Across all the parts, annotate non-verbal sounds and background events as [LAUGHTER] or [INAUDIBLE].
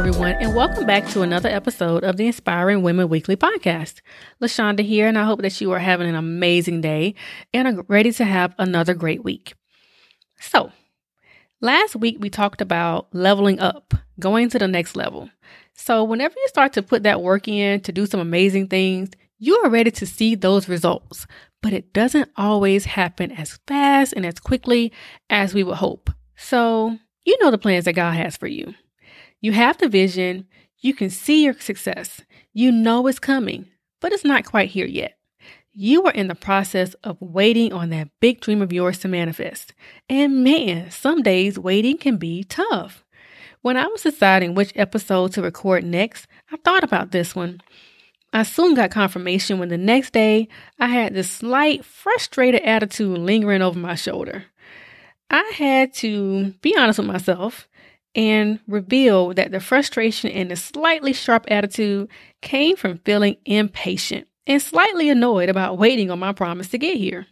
Everyone, and welcome back to another episode of the Inspiring Women Weekly Podcast. LaShonda here, and I hope that you are having an amazing day and are ready to have another great week. So, last week we talked about leveling up, going to the next level. So, whenever you start to put that work in to do some amazing things, you are ready to see those results, but it doesn't always happen as fast and as quickly as we would hope. So, you know the plans that God has for you. You have the vision, you can see your success, you know it's coming, but it's not quite here yet. You are in the process of waiting on that big dream of yours to manifest. And man, some days waiting can be tough. When I was deciding which episode to record next, I thought about this one. I soon got confirmation when the next day I had this slight, frustrated attitude lingering over my shoulder. I had to be honest with myself and revealed that the frustration and the slightly sharp attitude came from feeling impatient and slightly annoyed about waiting on my promise to get here.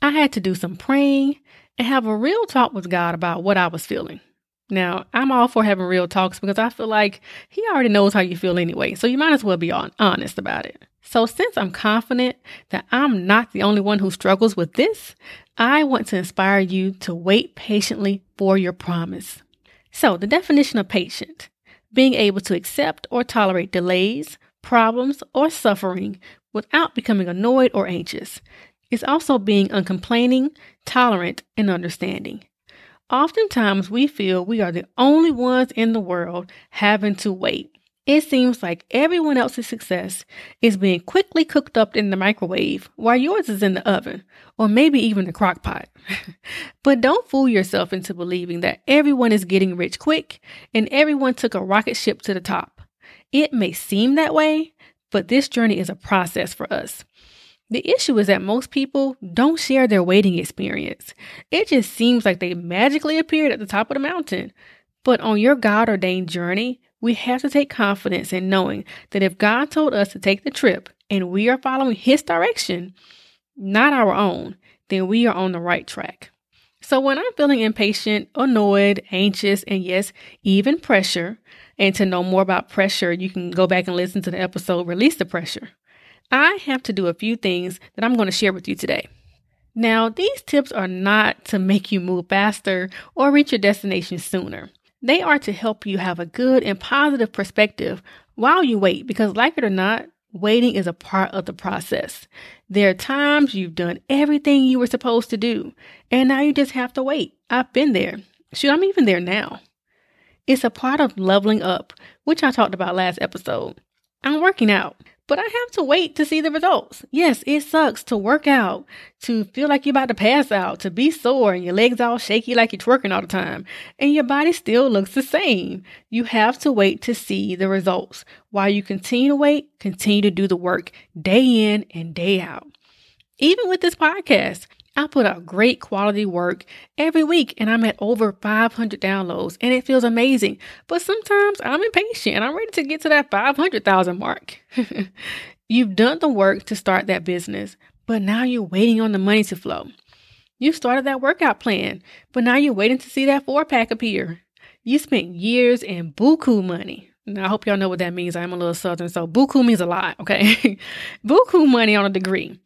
I had to do some praying and have a real talk with God about what I was feeling. Now, I'm all for having real talks because I feel like He already knows how you feel anyway, so you might as well be honest about it. So, since I'm confident that I'm not the only one who struggles with this, I want to inspire you to wait patiently for your promise. So, the definition of patient being able to accept or tolerate delays, problems, or suffering without becoming annoyed or anxious. is also being uncomplaining, tolerant, and understanding. Oftentimes, we feel we are the only ones in the world having to wait it seems like everyone else's success is being quickly cooked up in the microwave while yours is in the oven, or maybe even the crock pot. [LAUGHS] but don't fool yourself into believing that everyone is getting rich quick and everyone took a rocket ship to the top. It may seem that way, but this journey is a process for us. The issue is that most people don't share their waiting experience. It just seems like they magically appeared at the top of the mountain. But on your God ordained journey, we have to take confidence in knowing that if God told us to take the trip and we are following His direction, not our own, then we are on the right track. So when I'm feeling impatient, annoyed, anxious, and yes, even pressure, and to know more about pressure, you can go back and listen to the episode Release the Pressure. I have to do a few things that I'm going to share with you today. Now, these tips are not to make you move faster or reach your destination sooner. They are to help you have a good and positive perspective while you wait, because like it or not, waiting is a part of the process. There are times you've done everything you were supposed to do, and now you just have to wait. I've been there. Shoot, I'm even there now. It's a part of leveling up, which I talked about last episode. I'm working out but I have to wait to see the results. Yes, it sucks to work out, to feel like you're about to pass out, to be sore and your legs all shaky like you're twerking all the time, and your body still looks the same. You have to wait to see the results. While you continue to wait, continue to do the work day in and day out. Even with this podcast, I put out great quality work every week and I'm at over 500 downloads and it feels amazing. But sometimes I'm impatient and I'm ready to get to that 500,000 mark. [LAUGHS] You've done the work to start that business, but now you're waiting on the money to flow. You started that workout plan, but now you're waiting to see that four pack appear. You spent years and buku money. Now, I hope y'all know what that means. I'm a little southern, so buku means a lot, okay? [LAUGHS] buku money on a degree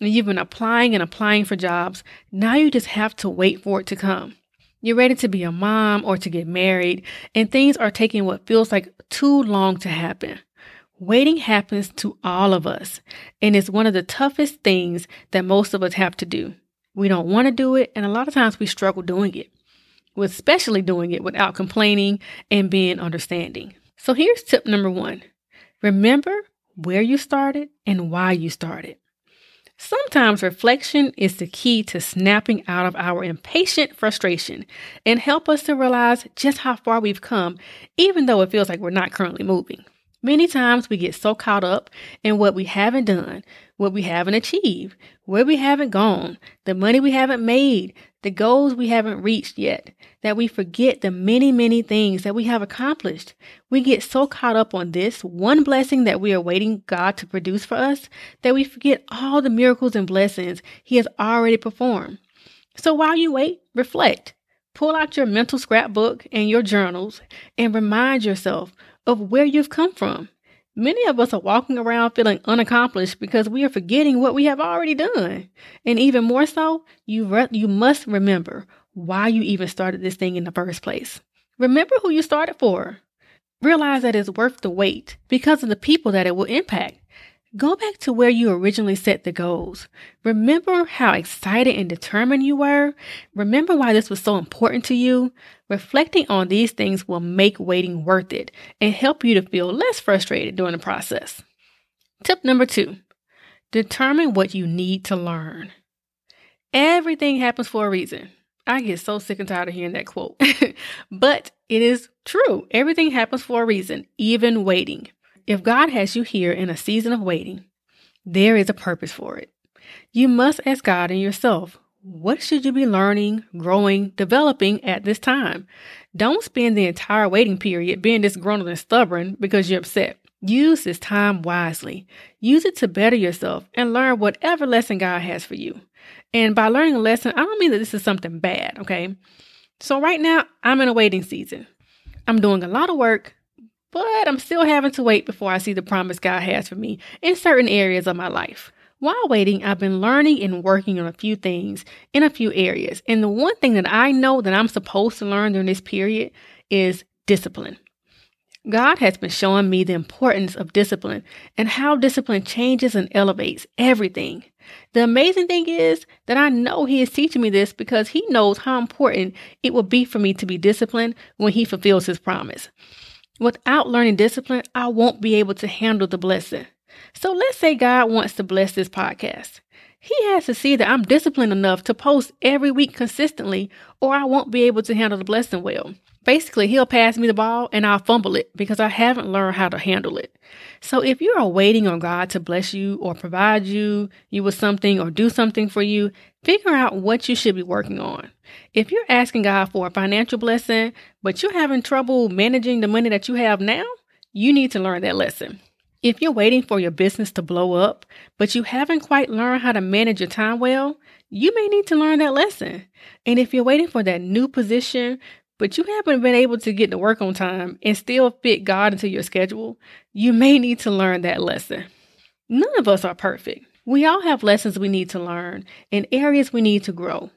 and you've been applying and applying for jobs. Now you just have to wait for it to come. You're ready to be a mom or to get married, and things are taking what feels like too long to happen. Waiting happens to all of us, and it's one of the toughest things that most of us have to do. We don't want to do it, and a lot of times we struggle doing it, especially doing it without complaining and being understanding. So here's tip number one remember where you started and why you started. Sometimes reflection is the key to snapping out of our impatient frustration and help us to realize just how far we've come, even though it feels like we're not currently moving. Many times we get so caught up in what we haven't done, what we haven't achieved, where we haven't gone, the money we haven't made, the goals we haven't reached yet, that we forget the many, many things that we have accomplished. We get so caught up on this one blessing that we are waiting God to produce for us that we forget all the miracles and blessings He has already performed. So while you wait, reflect. Pull out your mental scrapbook and your journals and remind yourself of where you've come from. Many of us are walking around feeling unaccomplished because we are forgetting what we have already done. And even more so, you, re- you must remember why you even started this thing in the first place. Remember who you started for. Realize that it's worth the wait because of the people that it will impact. Go back to where you originally set the goals. Remember how excited and determined you were. Remember why this was so important to you. Reflecting on these things will make waiting worth it and help you to feel less frustrated during the process. Tip number two determine what you need to learn. Everything happens for a reason. I get so sick and tired of hearing that quote, [LAUGHS] but it is true. Everything happens for a reason, even waiting. If God has you here in a season of waiting, there is a purpose for it. You must ask God and yourself, what should you be learning, growing, developing at this time? Don't spend the entire waiting period being disgruntled and stubborn because you're upset. Use this time wisely. Use it to better yourself and learn whatever lesson God has for you. And by learning a lesson, I don't mean that this is something bad, okay? So right now, I'm in a waiting season. I'm doing a lot of work, but I'm still having to wait before I see the promise God has for me in certain areas of my life. While waiting, I've been learning and working on a few things in a few areas. And the one thing that I know that I'm supposed to learn during this period is discipline. God has been showing me the importance of discipline and how discipline changes and elevates everything. The amazing thing is that I know He is teaching me this because He knows how important it will be for me to be disciplined when He fulfills His promise. Without learning discipline, I won't be able to handle the blessing. So let's say God wants to bless this podcast. He has to see that I'm disciplined enough to post every week consistently, or I won't be able to handle the blessing well. Basically, he'll pass me the ball and I'll fumble it because I haven't learned how to handle it. So if you are waiting on God to bless you or provide you, you with something or do something for you, figure out what you should be working on. If you're asking God for a financial blessing, but you're having trouble managing the money that you have now, you need to learn that lesson. If you're waiting for your business to blow up, but you haven't quite learned how to manage your time well, you may need to learn that lesson. And if you're waiting for that new position, but you haven't been able to get to work on time and still fit God into your schedule, you may need to learn that lesson. None of us are perfect. We all have lessons we need to learn and areas we need to grow.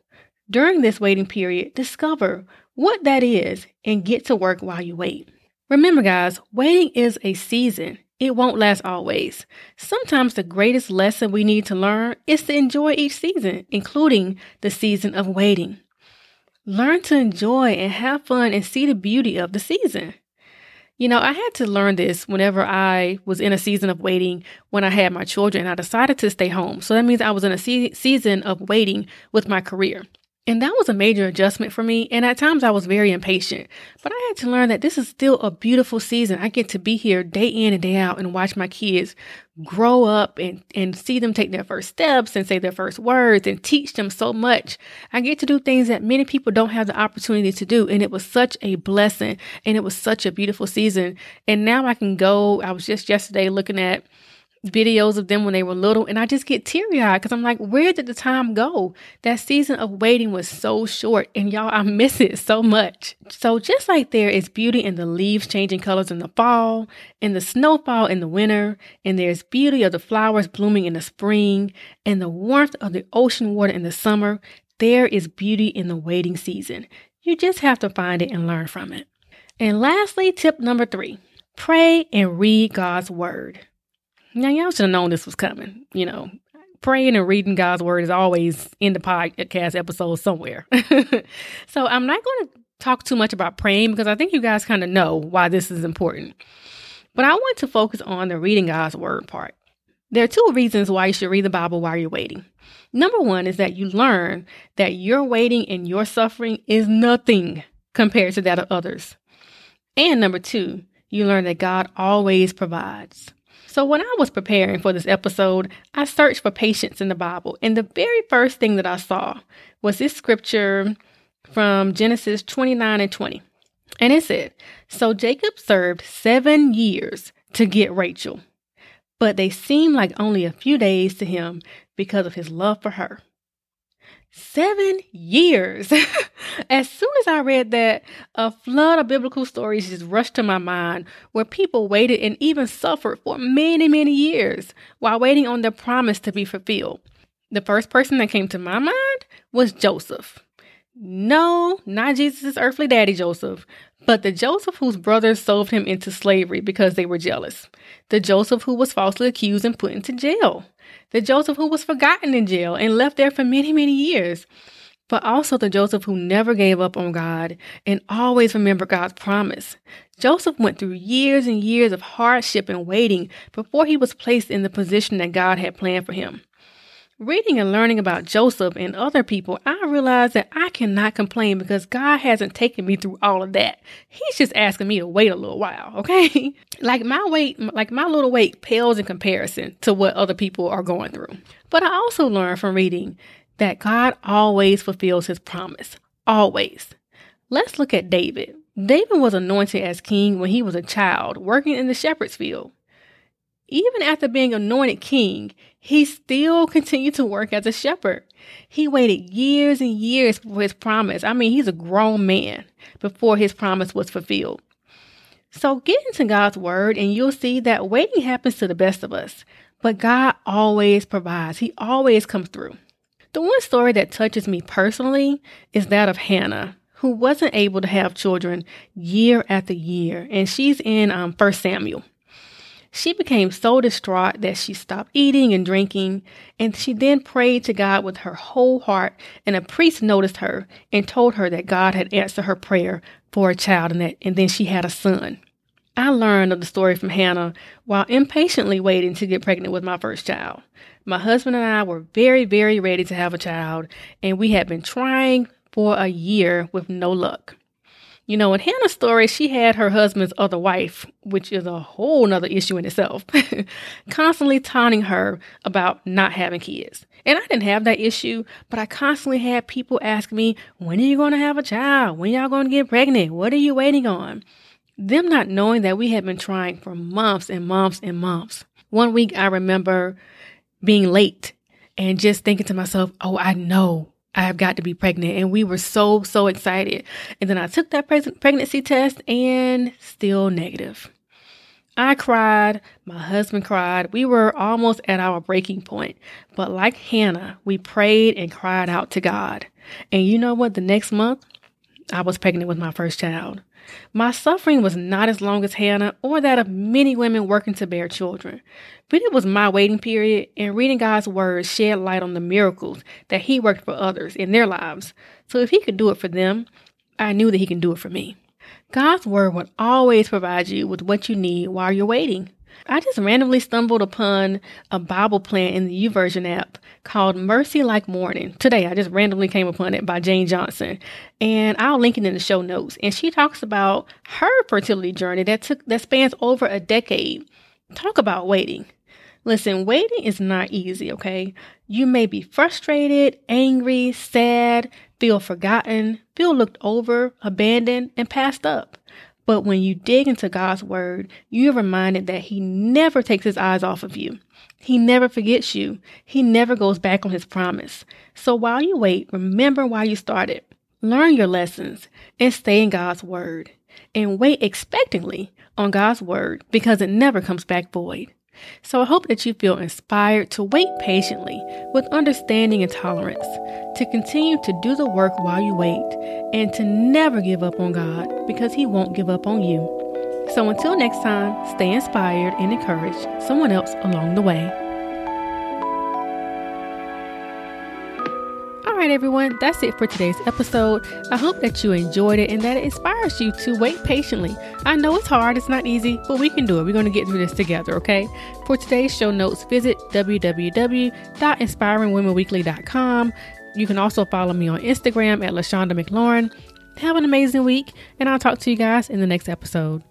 During this waiting period, discover what that is and get to work while you wait. Remember, guys, waiting is a season. It won't last always. Sometimes the greatest lesson we need to learn is to enjoy each season, including the season of waiting. Learn to enjoy and have fun and see the beauty of the season. You know, I had to learn this whenever I was in a season of waiting when I had my children. I decided to stay home. So that means I was in a se- season of waiting with my career. And that was a major adjustment for me. And at times I was very impatient. But I had to learn that this is still a beautiful season. I get to be here day in and day out and watch my kids grow up and, and see them take their first steps and say their first words and teach them so much. I get to do things that many people don't have the opportunity to do. And it was such a blessing and it was such a beautiful season. And now I can go. I was just yesterday looking at videos of them when they were little and I just get teary eyed because I'm like, where did the time go? That season of waiting was so short and y'all, I miss it so much. So just like there is beauty in the leaves changing colors in the fall, in the snowfall in the winter, and there's beauty of the flowers blooming in the spring, and the warmth of the ocean water in the summer, there is beauty in the waiting season. You just have to find it and learn from it. And lastly, tip number three pray and read God's word. Now, y'all should have known this was coming. You know, praying and reading God's word is always in the podcast episode somewhere. [LAUGHS] so I'm not going to talk too much about praying because I think you guys kind of know why this is important. But I want to focus on the reading God's word part. There are two reasons why you should read the Bible while you're waiting. Number one is that you learn that your waiting and your suffering is nothing compared to that of others. And number two, you learn that God always provides. So, when I was preparing for this episode, I searched for patience in the Bible, and the very first thing that I saw was this scripture from Genesis 29 and 20. And it said, So Jacob served seven years to get Rachel, but they seemed like only a few days to him because of his love for her. Seven years. [LAUGHS] as soon as I read that, a flood of biblical stories just rushed to my mind where people waited and even suffered for many, many years while waiting on their promise to be fulfilled. The first person that came to my mind was Joseph. No, not Jesus' earthly daddy Joseph, but the Joseph whose brothers sold him into slavery because they were jealous. The Joseph who was falsely accused and put into jail. The Joseph who was forgotten in jail and left there for many, many years. But also the Joseph who never gave up on God and always remembered God's promise. Joseph went through years and years of hardship and waiting before he was placed in the position that God had planned for him. Reading and learning about Joseph and other people, I realized that I cannot complain because God hasn't taken me through all of that. He's just asking me to wait a little while, [LAUGHS] okay? like my wait, like my little wait pales in comparison to what other people are going through. But I also learned from reading that God always fulfills his promise. Always. Let's look at David. David was anointed as king when he was a child, working in the shepherd's field. Even after being anointed king, he still continued to work as a shepherd. He waited years and years for his promise. I mean, he's a grown man before his promise was fulfilled. So get into God's word and you'll see that waiting happens to the best of us. But God always provides. He always comes through. The one story that touches me personally is that of Hannah, who wasn't able to have children year after year. And she's in um, 1 Samuel. She became so distraught that she stopped eating and drinking, and she then prayed to God with her whole heart. And a priest noticed her and told her that God had answered her prayer for a child, and that and then she had a son. I learned of the story from Hannah while impatiently waiting to get pregnant with my first child. My husband and I were very, very ready to have a child, and we had been trying for a year with no luck. You know, in Hannah's story, she had her husband's other wife, which is a whole nother issue in itself, [LAUGHS] constantly taunting her about not having kids. And I didn't have that issue, but I constantly had people ask me, when are you going to have a child? When y'all going to get pregnant? What are you waiting on? Them not knowing that we had been trying for months and months and months. One week I remember being late and just thinking to myself, oh, I know I have got to be pregnant. And we were so, so excited. And then I took that pre- pregnancy test and still negative. I cried. My husband cried. We were almost at our breaking point. But like Hannah, we prayed and cried out to God. And you know what? The next month, I was pregnant with my first child. My suffering was not as long as Hannah or that of many women working to bear children, but it was my waiting period, and reading God's word shed light on the miracles that He worked for others in their lives. So if He could do it for them, I knew that He can do it for me. God's word will always provide you with what you need while you're waiting. I just randomly stumbled upon a Bible plan in the YouVersion app called Mercy Like Morning. Today, I just randomly came upon it by Jane Johnson, and I'll link it in the show notes. And she talks about her fertility journey that took that spans over a decade. Talk about waiting. Listen, waiting is not easy, okay? You may be frustrated, angry, sad, feel forgotten, feel looked over, abandoned, and passed up. But when you dig into God's word, you're reminded that He never takes His eyes off of you. He never forgets you. He never goes back on His promise. So while you wait, remember why you started. Learn your lessons and stay in God's word. And wait expectantly on God's word because it never comes back void. So I hope that you feel inspired to wait patiently with understanding and tolerance, to continue to do the work while you wait, and to never give up on God because He won't give up on you. So until next time, stay inspired and encourage someone else along the way. Right, everyone, that's it for today's episode. I hope that you enjoyed it and that it inspires you to wait patiently. I know it's hard, it's not easy, but we can do it. We're going to get through this together, okay? For today's show notes, visit www.inspiringwomenweekly.com. You can also follow me on Instagram at LaShonda McLaurin. Have an amazing week, and I'll talk to you guys in the next episode.